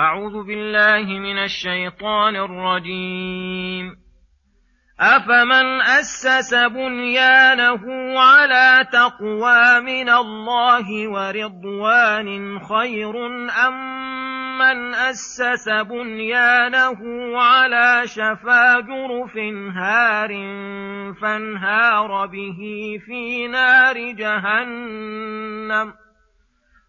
أعوذ بالله من الشيطان الرجيم. أفمن أسس بنيانه على تقوى من الله ورضوان خير أم من أسس بنيانه على شفا جرف هار فانهار به في نار جهنم؟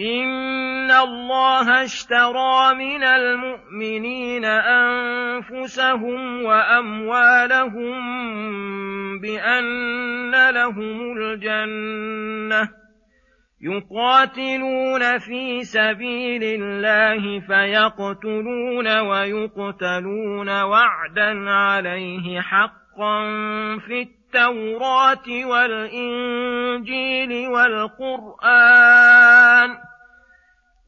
إن الله اشترى من المؤمنين أنفسهم وأموالهم بأن لهم الجنة يقاتلون في سبيل الله فيقتلون ويقتلون وعدا عليه حقا في التوراة والإنجيل والقرآن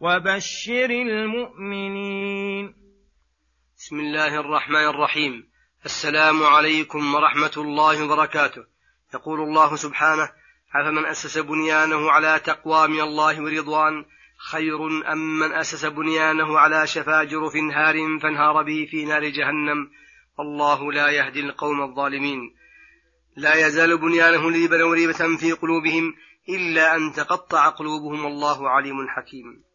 وبشر المؤمنين. بسم الله الرحمن الرحيم. السلام عليكم ورحمة الله وبركاته. يقول الله سبحانه أفمن أسس بنيانه على تقوى من الله ورضوان خير أم من أسس بنيانه على شفا جرف هار فانهار به في نار جهنم؟ والله لا يهدي القوم الظالمين. لا يزال بنيانه الذي بنوا ريبة في قلوبهم إلا أن تقطع قلوبهم والله عليم حكيم.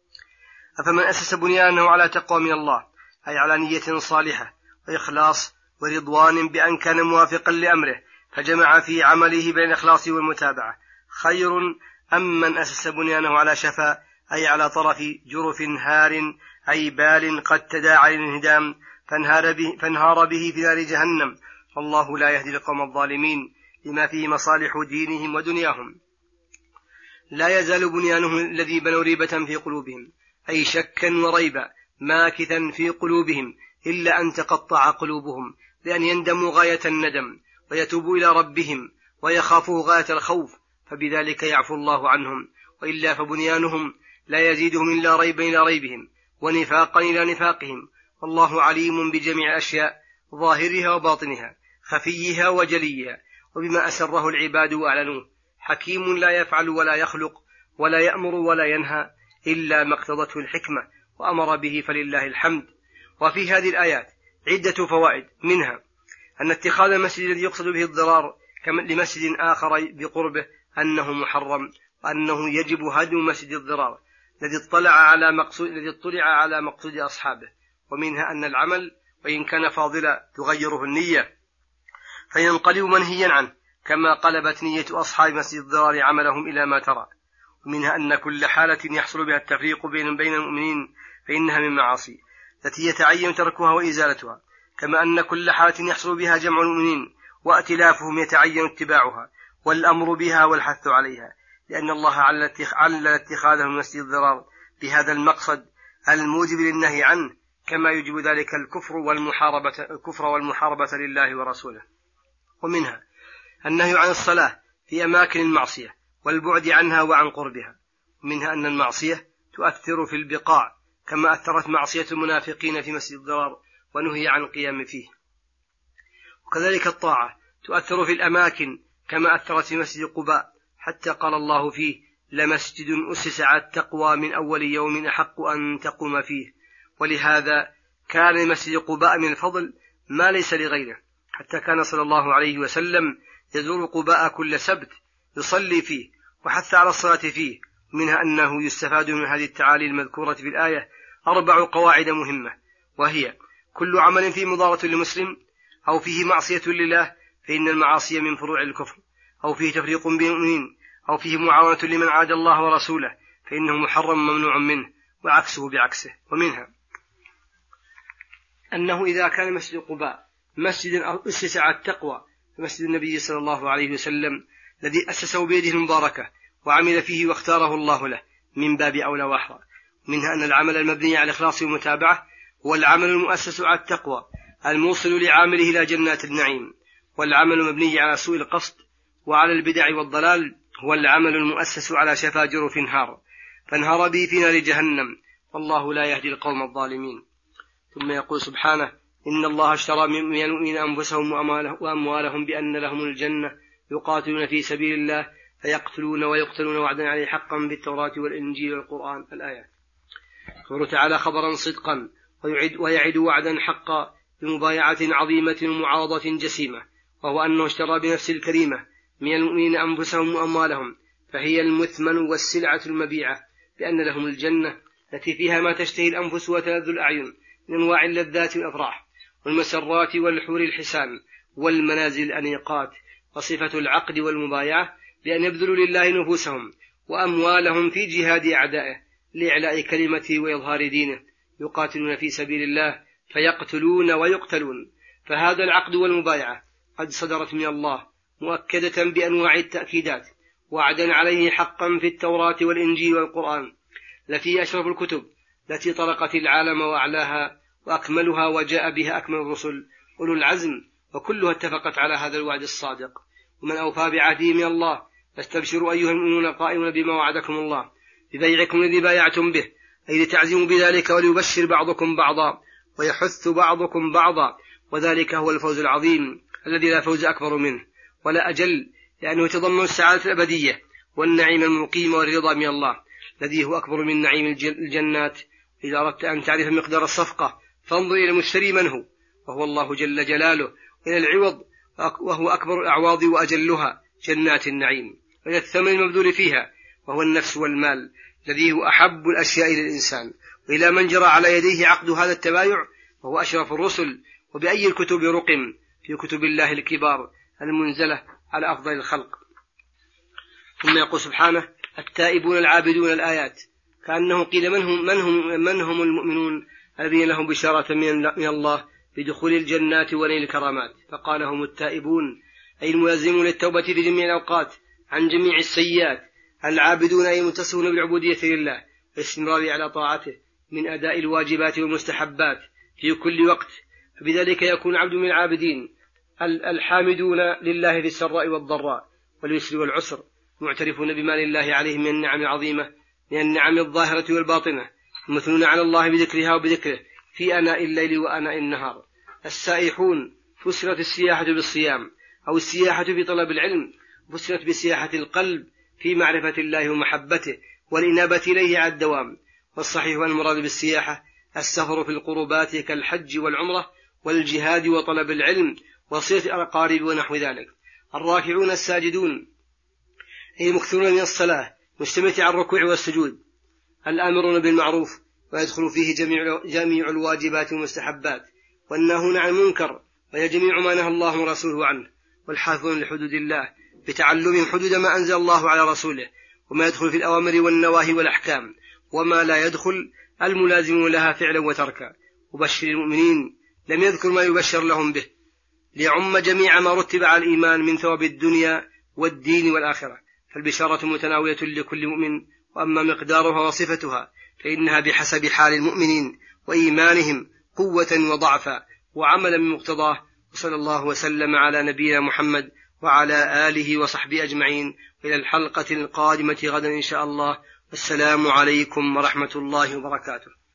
أفمن أسس بنيانه على تقوى من الله أي على نية صالحة وإخلاص ورضوان بأن كان موافقا لأمره فجمع في عمله بين الإخلاص والمتابعة. خير أم من أسس بنيانه على شفا أي على طرف جرف هار أي بال قد تداعى للانهدام فانهار به, فانهار به في نار جهنم. والله لا يهدي القوم الظالمين لما فيه مصالح دينهم ودنياهم. لا يزال بنيانهم الذي بنوا ريبة في قلوبهم. أي شكا وريبا ماكثا في قلوبهم إلا أن تقطع قلوبهم لأن يندموا غاية الندم ويتوبوا إلى ربهم ويخافوا غاية الخوف فبذلك يعفو الله عنهم. وإلا فبنيانهم لا يزيدهم إلا ريبا إلى ريبهم ونفاقا إلى نفاقهم. والله عليم بجميع الأشياء ظاهرها وباطنها خفيها وجليها وبما أسره العباد وأعلنوه. حكيم لا يفعل ولا يخلق ولا يأمر ولا ينهى إلا ما اقتضته الحكمة وأمر به فلله الحمد. وفي هذه الآيات عدة فوائد. منها أن اتخاذ المسجد الذي يقصد به الضرار لمسجد آخر بقربه أنه محرم وأنه يجب هدم مسجد الضرار الذي اطلع على مقصود الذي اطلع على مقصود أصحابه. ومنها أن العمل وإن كان فاضلا تغيره النية. فينقلب منهيا عنه كما قلبت نية أصحاب مسجد الضرار عملهم إلى ما ترى. ومنها أن كل حالة يحصل بها التفريق بين بين المؤمنين فإنها من معاصي التي يتعين تركها وإزالتها كما أن كل حالة يحصل بها جمع المؤمنين وائتلافهم يتعين اتباعها والأمر بها والحث عليها لأن الله علل اتخاذه مسجد الضرار بهذا المقصد الموجب للنهي عنه كما يجب ذلك الكفر والمحاربة الكفر والمحاربة لله ورسوله. ومنها النهي عن الصلاة في أماكن المعصية والبعد عنها وعن قربها منها أن المعصية تؤثر في البقاع كما أثرت معصية المنافقين في مسجد الضرار ونهي عن القيام فيه. وكذلك الطاعة تؤثر في الأماكن كما أثرت في مسجد قباء حتى قال الله فيه لمسجد أسس على التقوى من أول يوم أحق أن تقوم فيه ولهذا كان لمسجد قباء من الفضل ما ليس لغيره حتى كان صلى الله عليه وسلم يزور قباء كل سبت يصلي فيه وحث على الصلاة فيه منها أنه يستفاد من هذه التعالي المذكورة في الآية أربع قواعد مهمة وهي كل عمل فيه مضارة لمسلم أو فيه معصية لله فإن المعاصي من فروع الكفر أو فيه تفريق بين المؤمنين أو فيه معاونة لمن عاد الله ورسوله فإنه محرم ممنوع منه وعكسه بعكسه ومنها أنه إذا كان مسجد قباء مسجدا أسس على التقوى فمسجد النبي صلى الله عليه وسلم الذي أسسه بيده المباركة وعمل فيه واختاره الله له من باب أولى وأحرى. منها أن العمل المبني على الإخلاص والمتابعة هو العمل المؤسس على التقوى الموصل لعامله إلى جنات النعيم. والعمل المبني على سوء القصد وعلى البدع والضلال هو العمل المؤسس على شفا جرف هار فانهار به في نار جهنم. والله لا يهدي القوم الظالمين. ثم يقول سبحانه إن الله اشترى من المؤمنين أنفسهم وأموالهم بأن لهم الجنة يقاتلون في سبيل الله فيقتلون ويقتلون وعدا عليه حقا بالتوراة والإنجيل والقرآن الآيات. يقول تعالى خبرا صدقا ويعد, ويعد وعدا حقا بمبايعة عظيمة ومعاضة جسيمة وهو أنه اشترى بنفسه الكريمة من المؤمنين أنفسهم وأموالهم فهي المثمن والسلعة المبيعة بأن لهم الجنة التي فيها ما تشتهي الأنفس وتلذ الأعين من أنواع اللذات والأفراح والمسرات والحور الحسان والمنازل الأنيقات وصفة العقد والمبايعة بأن يبذلوا لله نفوسهم وأموالهم في جهاد أعدائه لإعلاء كلمته وإظهار دينه. يقاتلون في سبيل الله فيقتلون ويقتلون. فهذا العقد والمبايعة قد صدرت من الله مؤكدة بأنواع التأكيدات وعدا عليه حقا في التوراة والإنجيل والقرآن التي أشرف الكتب التي طرقت العالم وأعلاها وأكملها وجاء بها أكمل الرسل أولو العزم وكلها اتفقت على هذا الوعد الصادق. ومن أوفى بعهده من الله فاستبشروا أيها المؤمنون القائمون بما وعدكم الله ببيعكم الذي بايعتم به أي لتعزموا بذلك وليبشر بعضكم بعضا ويحث بعضكم بعضا وذلك هو الفوز العظيم الذي لا فوز أكبر منه ولا أجل لأنه يتضمن السعادة الأبدية والنعيم المقيم والرضا من الله الذي هو أكبر من نعيم الجنات. إذا أردت أن تعرف مقدار الصفقة فانظر إلى المشتري من هو وهو الله جل جلاله إلى العوض وهو أكبر الأعواض وأجلها جنات النعيم وإلى الثمن المبذول فيها وهو النفس والمال الذي هو أحب الأشياء إلى الإنسان. وإلى من جرى على يديه عقد هذا التبايع وهو أشرف الرسل وبأي الكتب رقم؟ في كتب الله الكبار المنزلة على أفضل الخلق. ثم يقول سبحانه التائبون العابدون الآيات. كأنه قيل من هم, من هم, من هم المؤمنون الذين لهم بشارة من الله بدخول الجنات ونيل الكرامات. فقال هم التائبون أي الملازمون للتوبة في جميع الأوقات عن جميع السيئات العابدون أي المتصفون بالعبودية لله والاستمرار على طاعته من أداء الواجبات والمستحبات في كل وقت. فبذلك يكون العبد من العابدين الحامدون لله في السراء والضراء واليسر والعسر معترفون بما لله عليهم من النعم العظيمة من النعم الظاهرة والباطنة مثنون على الله بذكرها وبذكره في أناء الليل وأناء النهار. السائحون فسرت السياحة بالصيام أو السياحة في طلب العلم فسرت بسياحة القلب في معرفة الله ومحبته والإنابة إليه على الدوام. والصحيح المراد بالسياحة السفر في القربات كالحج والعمرة والجهاد وطلب العلم وصلة الأقارب ونحو ذلك. الراكعون الساجدون أي مكثرون من الصلاة مجتمعة على الركوع والسجود الآمرون بالمعروف ويدخل فيه جميع, جميع الواجبات والمستحبات. والناهون عن المنكر وهي جميع ما نهى الله ورسوله عنه والحافظون لحدود الله بتعلمهم حدود ما أنزل الله على رسوله وما يدخل في الأوامر والنواهي والأحكام وما لا يدخل الملازمون لها فعلا وتركا. وبشر المؤمنين لم يذكر ما يبشر لهم به ليعم جميع ما رتب على الإيمان من ثواب الدنيا والدين والآخرة. فالبشارة متناولة لكل مؤمن وأما مقدارها وصفتها فإنها بحسب حال المؤمنين وإيمانهم قوة وضعفا وعملا بمقتضاه وصلى الله وسلم على نبينا محمد وعلى آله وصحبه أجمعين. إلى الحلقة القادمة غدا إن شاء الله. والسلام عليكم ورحمة الله وبركاته.